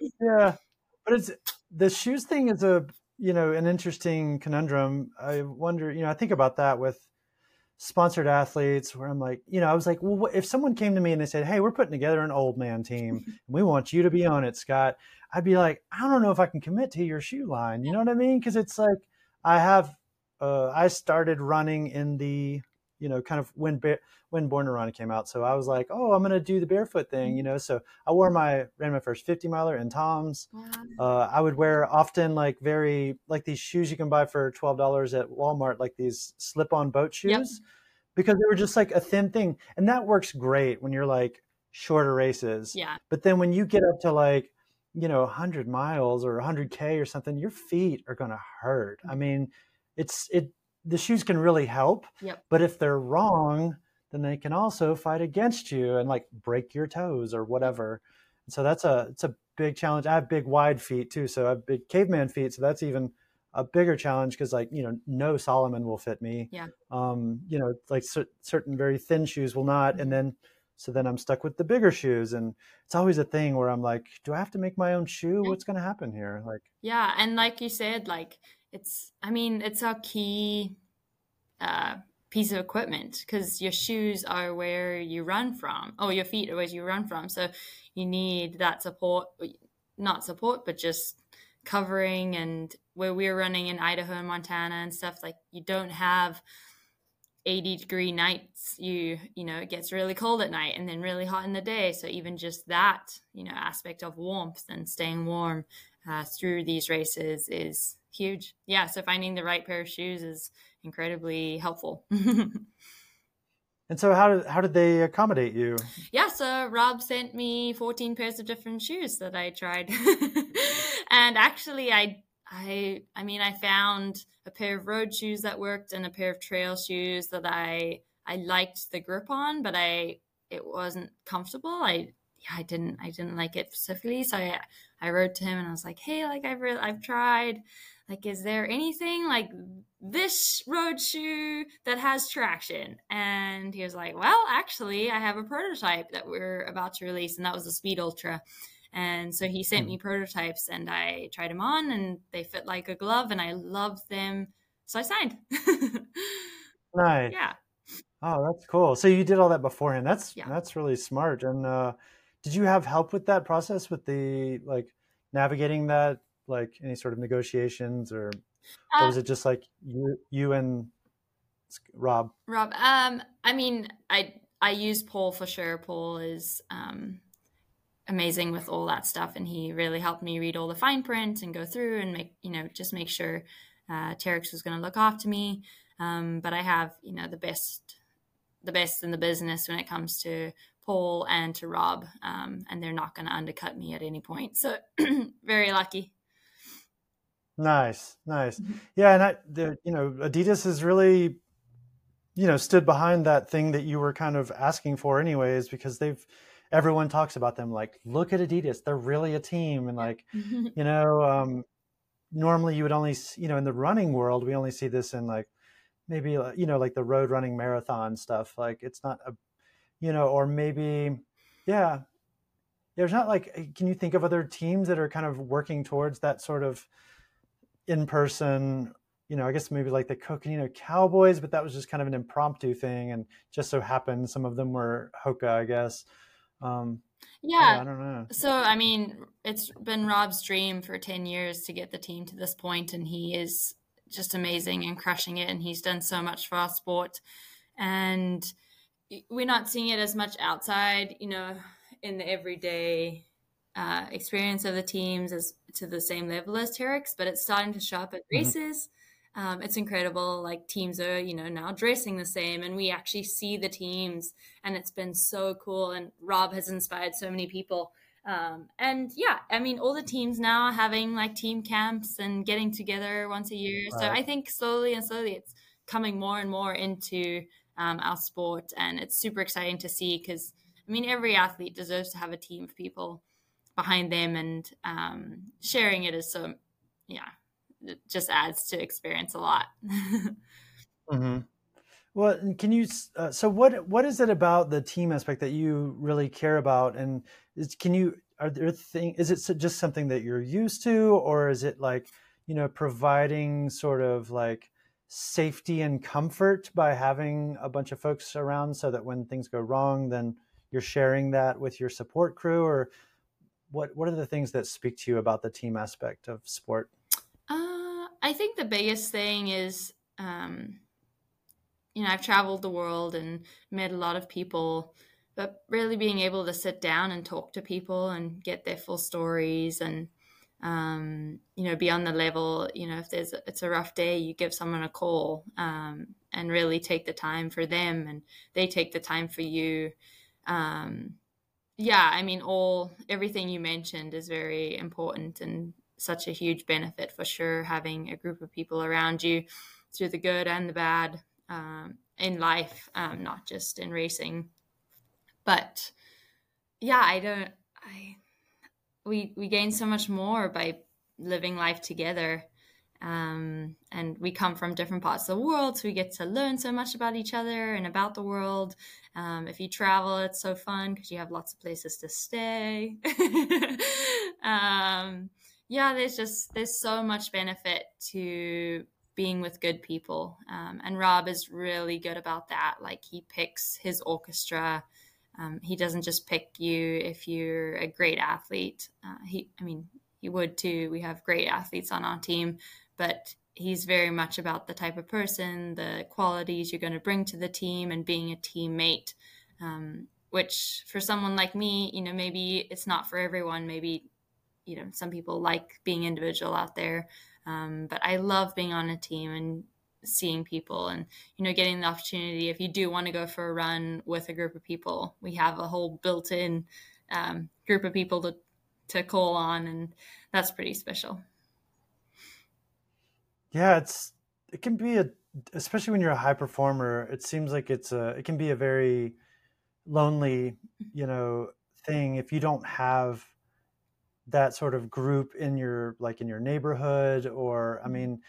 [SPEAKER 1] yeah, but it's the shoes thing is a you know an interesting conundrum. I wonder. You know, I think about that with sponsored athletes where I'm like, you know, I was like, well, if someone came to me and they said, hey, we're putting together an old man team and we want you to be on it, Scott, I'd be like, I don't know if I can commit to your shoe line. You know what I mean? Because it's like I have, uh, I started running in the, you know, kind of when when Born to Run came out. So I was like, oh, I'm gonna do the barefoot thing, you know. So I wore my ran my first 50 miler in Toms. Uh, I would wear often like very like these shoes you can buy for twelve dollars at Walmart, like these slip on boat shoes, yep. because they were just like a thin thing, and that works great when you're like shorter races.
[SPEAKER 2] Yeah.
[SPEAKER 1] But then when you get up to like you know 100 miles or 100k or something, your feet are gonna hurt. I mean, it's it the shoes can really help.
[SPEAKER 2] Yep.
[SPEAKER 1] But if they're wrong then they can also fight against you and like break your toes or whatever. so that's a it's a big challenge. I have big wide feet too, so I have big caveman feet, so that's even a bigger challenge because like you know no Salomon will fit
[SPEAKER 2] me. Yeah.
[SPEAKER 1] Um, you know like certain very thin shoes will not, and mm-hmm. then so then I'm stuck with the bigger shoes, and it's always a thing where I'm like, do I have to make my own shoe? What's going to happen here? Like.
[SPEAKER 2] Yeah, and like you said, like it's I mean it's our key. Uh, piece of equipment because your shoes are where you run from. Or your feet are where you run from. So you need that support not support but just covering and where we're running in idaho and montana and stuff like you don't have 80 degree nights. You you know it gets really cold at night and then really hot in the day. So even just that you know aspect of warmth and staying warm uh, through these races is huge yeah so finding the right pair of shoes is incredibly helpful.
[SPEAKER 1] and so how did how did they accommodate you?
[SPEAKER 2] Yeah, so Rob sent me 14 pairs of different shoes that I tried. and actually I I I mean I found a pair of road shoes that worked and a pair of trail shoes that I I liked the grip on, but I it wasn't comfortable. I yeah, I didn't I didn't like it specifically. So I I wrote to him and I was like, "Hey, like I've re- I've tried like is there anything like this road shoe that has traction? And he was like well actually i have a prototype that we're about to release and that was the speed ultra. And so he sent hmm. me prototypes and i tried them on and they fit like a glove and i loved them. So i signed.
[SPEAKER 1] Nice.
[SPEAKER 2] Yeah.
[SPEAKER 1] Oh that's cool. So you did all that beforehand. That's yeah. that's really smart. And uh did you have help with that process with the like navigating that like any sort of negotiations or, or was uh, it just like you you and Rob?
[SPEAKER 2] Rob, um, I mean, I I use Paul for sure. Paul is um, amazing with all that stuff, and he really helped me read all the fine print and go through and make you know just make sure uh, Terrex was going to look after me. Um, but I have you know the best the best in the business when it comes to Paul and to Rob, um, and they're not going to undercut me at any point. So very lucky.
[SPEAKER 1] Nice, nice. Mm-hmm. Yeah, and I, the, you know, Adidas has really, you know, stood behind that thing that you were kind of asking for, anyways, because they've everyone talks about them like, look at Adidas, they're really a team, and like, you know, um, normally you would only, you know, in the running world, we only see this in like maybe you know like the road running marathon stuff. Like it's not a you know, or maybe, yeah, there's not like, eh, can you think of other teams that are kind of working towards that sort of in person? You know, I guess maybe like the Coconino Cowboys, but that was just kind of an impromptu thing, and just so happened some of them were Hoka, I guess. Um,
[SPEAKER 2] yeah.
[SPEAKER 1] yeah, I don't know.
[SPEAKER 2] So, I mean, it's been Rob's dream for 10 years to get the team to this point, and he is just amazing and crushing it. And he's done so much for our sport. And we're not seeing it as much outside, you know, in the everyday uh, experience of the teams as to the same level as Terrex, but it's starting to show up at mm-hmm. races. Um, it's incredible. Like teams are, you know, now dressing the same, and we actually see the teams, and it's been so cool. And Rob has inspired so many people. Um, and yeah, I mean, all the teams now are having like team camps and getting together once a year. Right. So I think slowly and slowly it's coming more and more into um, our sport. And it's super exciting to see because, I mean, every athlete deserves to have a team of people behind them and um, sharing it is so, yeah, it just adds to experience a lot.
[SPEAKER 1] mm-hmm. Well, can you? Uh, so, what what is it about the team aspect that you really care about? And is, can you? Are there thing? Is it just something that you're used to, or is it like you know providing sort of like safety and comfort by having a bunch of folks around so that when things go wrong then you're sharing that with your support crew or what what are the things that speak to you about the team aspect of sport
[SPEAKER 2] uh, i think the biggest thing is um, you know i've traveled the world and met a lot of people but really being able to sit down and talk to people and get their full stories and um, you know, be on the level, you know, if there's, it's a rough day, you give someone a call um, and really take the time for them and they take the time for you. Um, yeah, I mean, all, everything you mentioned is very important and such a huge benefit for sure, having a group of people around you through the good and the bad um, in life, um, not just in racing. But yeah, I don't, I, we we gain so much more by living life together um, and we come from different parts of the world so we get to learn so much about each other and about the world. Um, if you travel it's so fun because you have lots of places to stay. Um, yeah there's just there's so much benefit to being with good people. Um, and rob is really good about that. Like he picks his orchestra. Um, he doesn't just pick you if you're a great athlete. Uh, he, I mean, he would too. We have great athletes on our team, but he's very much about the type of person, the qualities you're going to bring to the team, and being a teammate. Um, which for someone like me, you know, maybe it's not for everyone. Maybe, you know, some people like being individual out there. Um, but I love being on a team and seeing people and you know getting the opportunity if you do want to go for a run with a group of people we have a whole built-in um, group of people to to call on and that's pretty special
[SPEAKER 1] yeah it's it can be a especially when you're a high performer it seems like it's a it can be a very lonely you know thing if you don't have that sort of group in your like in your neighborhood or i mm-hmm. mean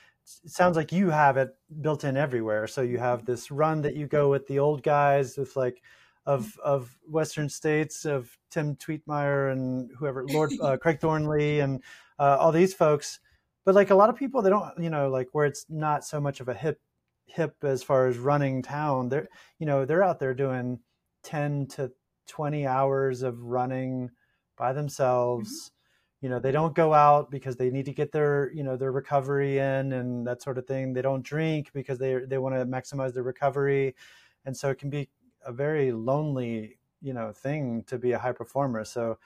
[SPEAKER 1] it sounds like you have it built in everywhere. So you have this run that you go with the old guys with like of of Western states of Tim Twietmeyer and whoever Lord uh, Craig Thornley and uh, all these folks. But like a lot of people, they don't you know like where it's not so much of a hip hip as far as running town. They're you know they're out there doing ten to twenty hours of running by themselves. Mm-hmm you know they don't go out because they need to get their you know their recovery in and that sort of thing they don't drink because they they want to maximize their recovery and so it can be a very lonely you know thing to be a high performer so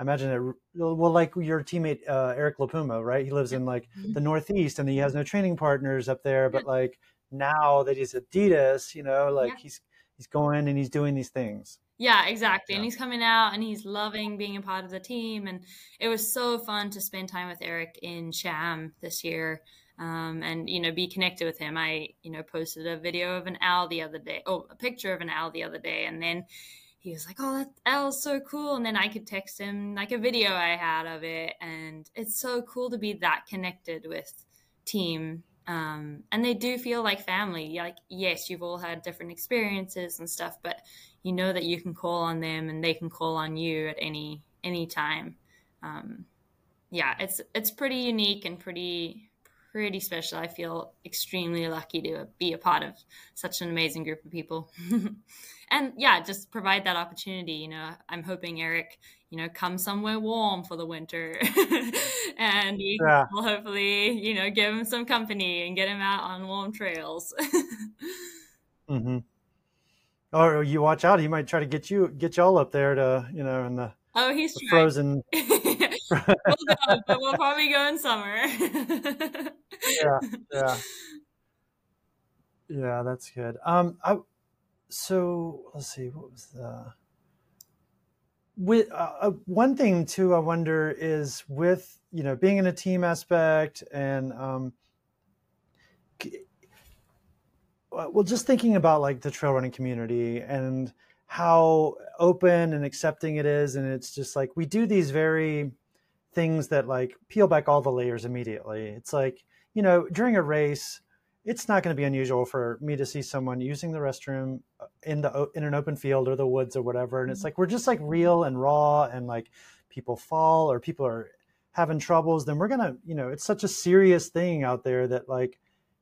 [SPEAKER 1] I imagine it well like your teammate uh, Eric Lapuma, right? He lives in like mm-hmm. the Northeast and he has no training partners up there, but like now that he's Adidas, you know, like yeah. he's he's going and he's doing these things.
[SPEAKER 2] Yeah, exactly. Yeah. And he's coming out and he's loving being a part of the team. And it was so fun to spend time with Eric in Cham this year. Um, and you know be connected with him i you know posted a video of an owl the other day oh a picture of an owl the other day and then he was like, "Oh, that owl's so cool," and then I could text him like a video I had of it, and it's so cool to be that connected with team. Um, and they do feel like family. Like, yes, you've all had different experiences and stuff, but you know that you can call on them and they can call on you at any any time. Um, yeah, it's it's pretty unique and pretty pretty special. I feel extremely lucky to be a part of such an amazing group of people. and yeah, just provide that opportunity. You know, I'm hoping Eric, you know, come somewhere warm for the winter, and we yeah. will hopefully, you know, give him some company and get him out on warm trails.
[SPEAKER 1] mm-hmm. Or you watch out; he might try to get you get y'all up there to, you know, in the
[SPEAKER 2] oh, he's
[SPEAKER 1] the frozen.
[SPEAKER 2] we'll go, but we'll probably go in summer.
[SPEAKER 1] yeah, yeah, yeah. That's good. Um, I so let's see what was the with uh, uh, one thing too i wonder is with you know being in a team aspect and um uh, well just thinking about like the trail running community and how open and accepting it is and it's just like we do these very things that like peel back all the layers immediately. It's like you know during a race it's not going to be unusual for me to see someone using the restroom uh, in the in an open field or the woods or whatever and it's mm-hmm. like we're just like real and raw and like people fall or people are having troubles then we're going to you know it's such a serious thing out there that like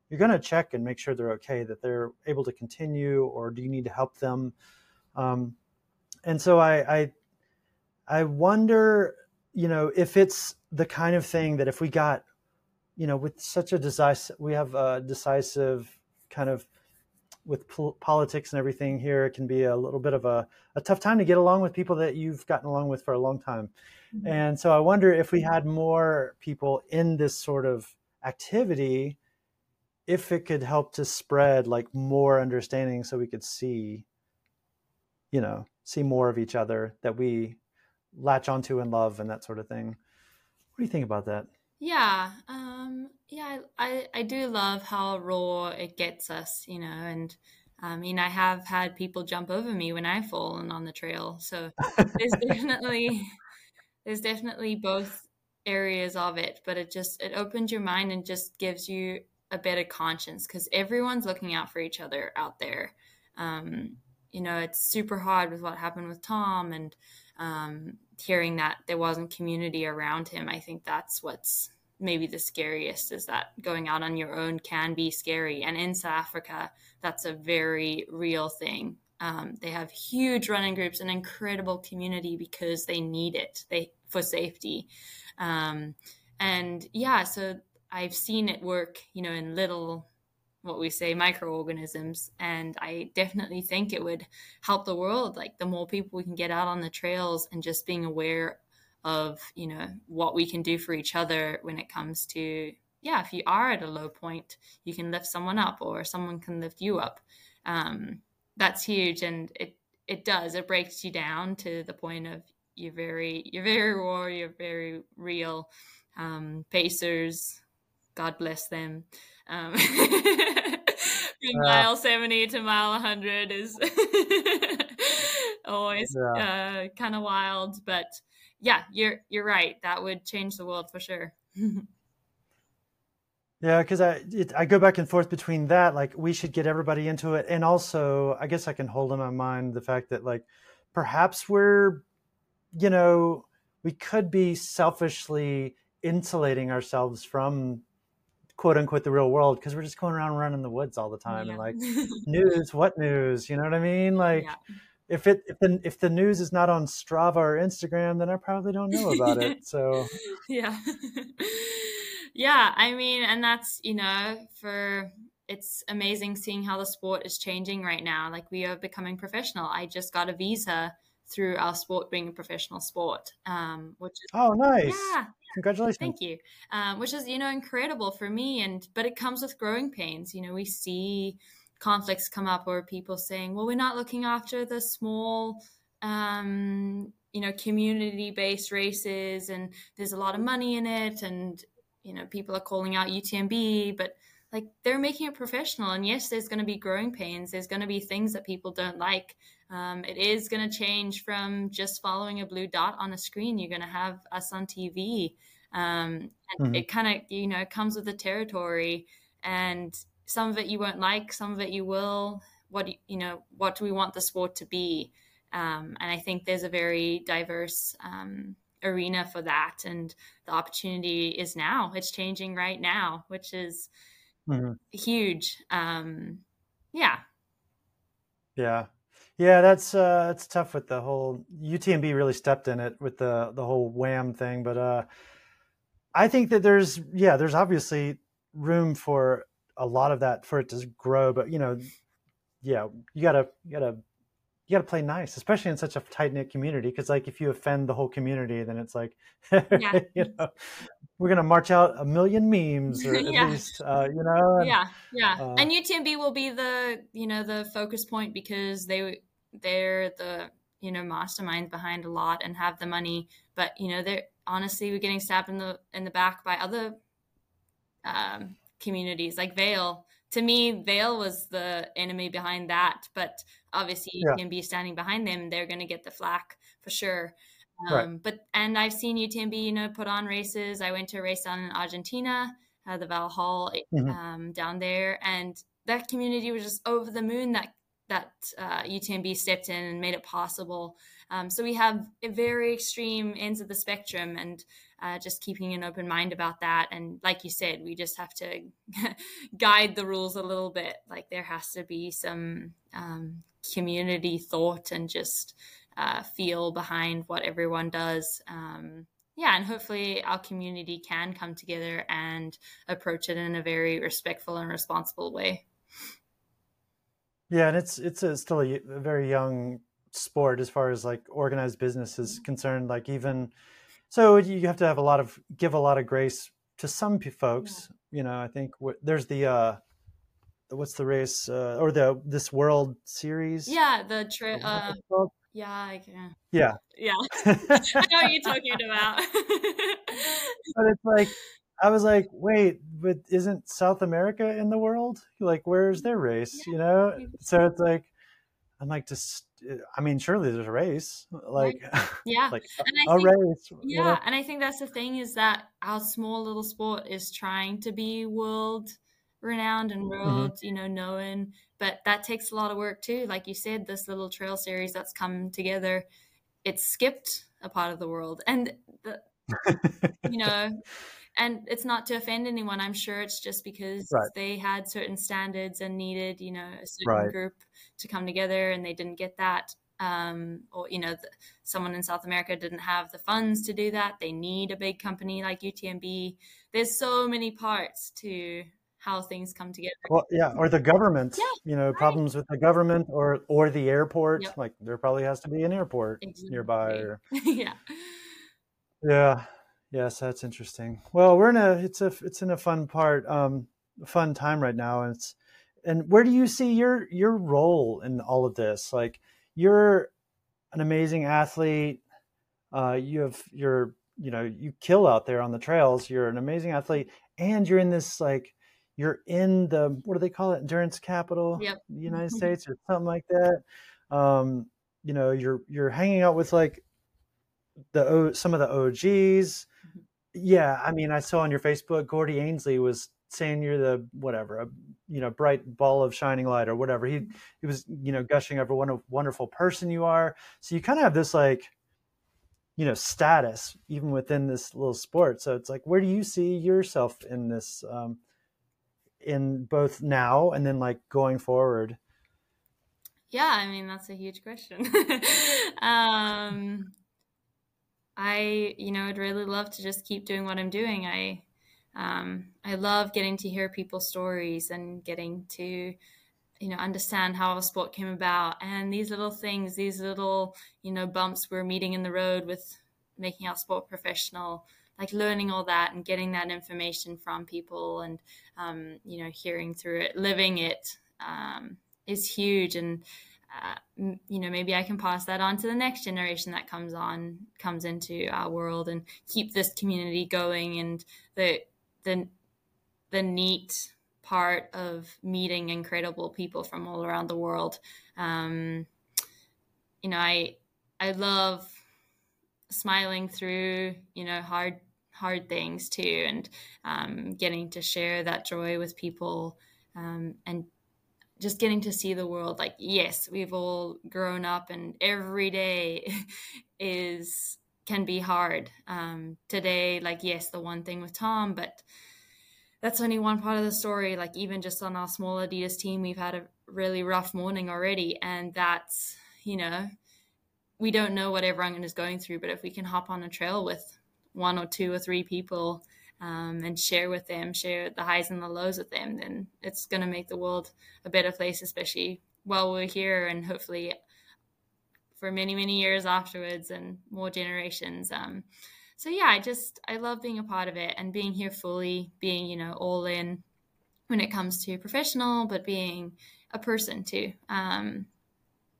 [SPEAKER 1] you're going to check and make sure they're okay that they're able to continue or do you need to help them um, and so I, I i wonder you know if it's the kind of thing that if we got you know, with such a decisive, we have a decisive kind of with pol- politics and everything here, it can be a little bit of a, a tough time to get along with people that you've gotten along with for a long time. Mm-hmm. And so I wonder if we had more people in this sort of activity, if it could help to spread like more understanding so we could see, you know, see more of each other that we latch onto and love and that sort of thing. What do you think about that?
[SPEAKER 2] Yeah, um, yeah, I, I do love how raw it gets us, you know, and I mean, I have had people jump over me when I've fallen on the trail, so there's definitely there's definitely both areas of it, but it just it opens your mind and just gives you a better conscience because everyone's looking out for each other out there. Um, you know, it's super hard with what happened with Tom and um, hearing that there wasn't community around him, I think that's what's maybe the scariest is that going out on your own can be scary. And in South Africa, that's a very real thing. Um, they have huge running groups, an incredible community because they need it they for safety. Um, and yeah, so I've seen it work, you know, in little what we say microorganisms and i definitely think it would help the world. Like the more people we can get out on the trails and just being aware of you know what we can do for each other when it comes to yeah if you are at a low point you can lift someone up or someone can lift you up. Um, that's huge and it it does. It breaks you down to the point of you're very you're very raw you're very real. Um, pacers god bless them um, from mile 70 to mile 100 is always yeah. uh, kind of wild but yeah you're you're right that would change the world for sure
[SPEAKER 1] yeah because i it, i go back and forth between that like we should get everybody into it and also i guess i can hold in my mind the fact that like perhaps we're you know we could be selfishly insulating ourselves from quote unquote the real world because we're just going around running the woods all the time yeah. and like news what news you know what i mean like yeah. if it if the if the news is not on Strava or Instagram, then I probably don't know about it. So
[SPEAKER 2] yeah, yeah. I mean, and that's you know for it's amazing seeing how the sport is changing right now. Like we are becoming professional. I just got a visa through our sport being a professional sport, um, which is
[SPEAKER 1] oh nice. Yeah, Congratulations.
[SPEAKER 2] Thank you. Um, which is, you know, incredible for me. And, but it comes with growing pains. You know, we see conflicts come up or people saying, well, we're not looking after the small, um, you know, community based races and there's a lot of money in it. And, you know, people are calling out UTMB, but like they're making it professional. And yes, there's going to be growing pains. There's going to be things that people don't like. Um, it is going to change from just following a blue dot on a screen. You're going to have us on TV. Um, and mm-hmm. it kind of, you know, comes with the territory. And some of it you won't like, some of it you will. What, you know, what do we want the sport to be? Um, and I think there's a very diverse um, arena for that. And the opportunity is now. It's changing right now, which is mm-hmm. huge. Um, yeah.
[SPEAKER 1] Yeah. Yeah, that's uh, that's tough with the whole UTMB really stepped in it with the the whole wham thing, but uh, I think that there's yeah, there's obviously room for a lot of that for it to grow, but you know, yeah, you gotta you gotta you gotta play nice, especially in such a tight knit community. Because like if you offend the whole community, then it's like yeah. you know we're gonna march out a million memes or at yeah. least uh, you know.
[SPEAKER 2] And, yeah, yeah, uh, and UTMB will be the you know the focus point because they they're the you know masterminds behind a lot and have the money but you know they're honestly we're getting stabbed in the in the back by other um, communities like Vail. To me, Vail was the enemy behind that, but obviously you yeah. UTMB standing behind them, they're going to get the flack for sure. Um, right. But and I've seen UTMB, you know, put on races. I went to a race down in Argentina, uh, the Valhall mm-hmm. um, down there, and that community was just over the moon that that uh, UTMB stepped in and made it possible. Um, so we have very extreme ends of the spectrum, and uh, just keeping an open mind about that. And like you said, we just have to guide the rules a little bit. Like there has to be some um, community thought and just uh, feel behind what everyone does. Um, yeah, and hopefully our community can come together and approach it in a very respectful and responsible way.
[SPEAKER 1] Yeah, and it's it's a, still a, a, very young sport as far as like organized business is mm-hmm. concerned. Like even so, you have to have a lot of give a lot of grace to some folks. Yeah. You know, I think w- there's the uh, what's the race uh, or the this World Series?
[SPEAKER 2] Yeah, the trip. Uh, yeah, I can.
[SPEAKER 1] Yeah,
[SPEAKER 2] yeah. I know what you're talking about.
[SPEAKER 1] but it's like I was like, wait, but isn't South America in the world? Like, where's their race? You know? So it's like, I'm like, just, I mean, surely there's a race, like,
[SPEAKER 2] yeah,
[SPEAKER 1] like a, think, race.
[SPEAKER 2] Yeah, you know? and I think that's the thing is that our small little sport is trying to be world renowned and mm-hmm. world, mm-hmm. you know, known, but that takes a lot of work too. Like you said, this little trail series that's come together, it skipped a part of the world, and the, you know and it's not to offend anyone i'm sure it's just because right. they had certain standards and needed you know a certain right. group to come together and they didn't get that um, or you know the, someone in south america didn't have the funds to do that they need a big company like utmb there's so many parts to how things come together
[SPEAKER 1] well yeah or the government yeah, you know right. problems with the government or or the airport yep. like there probably has to be an airport exactly. nearby or...
[SPEAKER 2] yeah
[SPEAKER 1] yeah Yes, that's interesting. Well, we're in a it's a it's in a fun part, um, fun time right now, and it's and where do you see your your role in all of this? Like you're an amazing athlete. Uh, you have you're you know you kill out there on the trails. You're an amazing athlete, and you're in this like you're in the what do they call it endurance capital
[SPEAKER 2] yep.
[SPEAKER 1] the united states or something like that um, you know you're you're hanging out with like the some of the og's yeah, I mean, I saw on your Facebook, Gordy Ainsleigh was saying you're the whatever, a you know, bright ball of shining light or whatever. He he was you know gushing over what a wonderful person you are. So you kind of have this like, you know, status even within this little sport. So it's like, where do you see yourself in this, um, in both now and then like going forward?
[SPEAKER 2] Yeah, I mean that's a huge question. um, I, you know, I'd really love to just keep doing what I'm doing. I, um, I love getting to hear people's stories and getting to, you know, understand how a sport came about and these little things, these little, you know, bumps we're meeting in the road with making our sport professional like learning all that and getting that information from people and um, you know hearing through it living it um, is huge and uh, you know maybe i can pass that on to the next generation that comes on comes into our world and keep this community going and the the the neat part of meeting incredible people from all around the world. Um, you know i i love smiling through you know hard hard things too and um, getting to share that joy with people um, and just getting to see the world like yes we've all grown up and every day is can be hard. Um, today like yes the one thing with tom but that's only one part of the story. Like even just on our small adidas team we've had a really rough morning already and that's you know we don't know what everyone is going through but if we can hop on a trail with one or two or three people um, and share with them, share the highs and the lows with them, then it's going to make the world a better place, especially while we're here and hopefully for many, many years afterwards and more generations. Um, so yeah, I just, I love being a part of it and being here fully, being, you know, all in when it comes to professional, but being a person too. Um,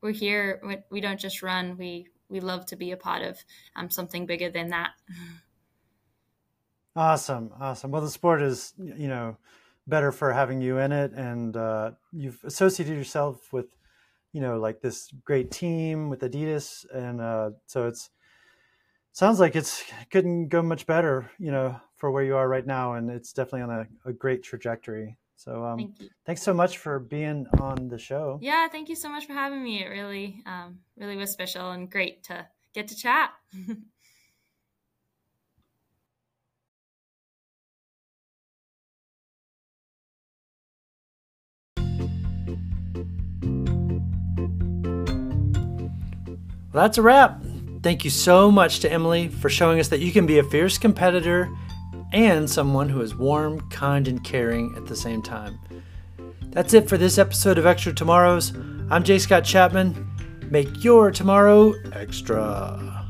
[SPEAKER 2] we're here, we don't just run, we, we love to be a part of um, something bigger than that.
[SPEAKER 1] Awesome, awesome. Well, the sport is, you know, better for having you in it, and uh, you've associated yourself with, you know, like this great team with Adidas, and uh, so it's sounds like it's couldn't go much better, you know, for where you are right now, and it's definitely on a, a great trajectory. So, um, Thank thanks so much for being on the show.
[SPEAKER 2] Yeah, thank you so much for having me. It really, um, really was special and great to get to chat.
[SPEAKER 1] Well, that's a wrap. Thank you so much to Emily for showing us that you can be a fierce competitor and someone who is warm, kind, and caring at the same time. That's it for this episode of Extra Tomorrows. I'm J. Scott Chapman. Make your tomorrow extra.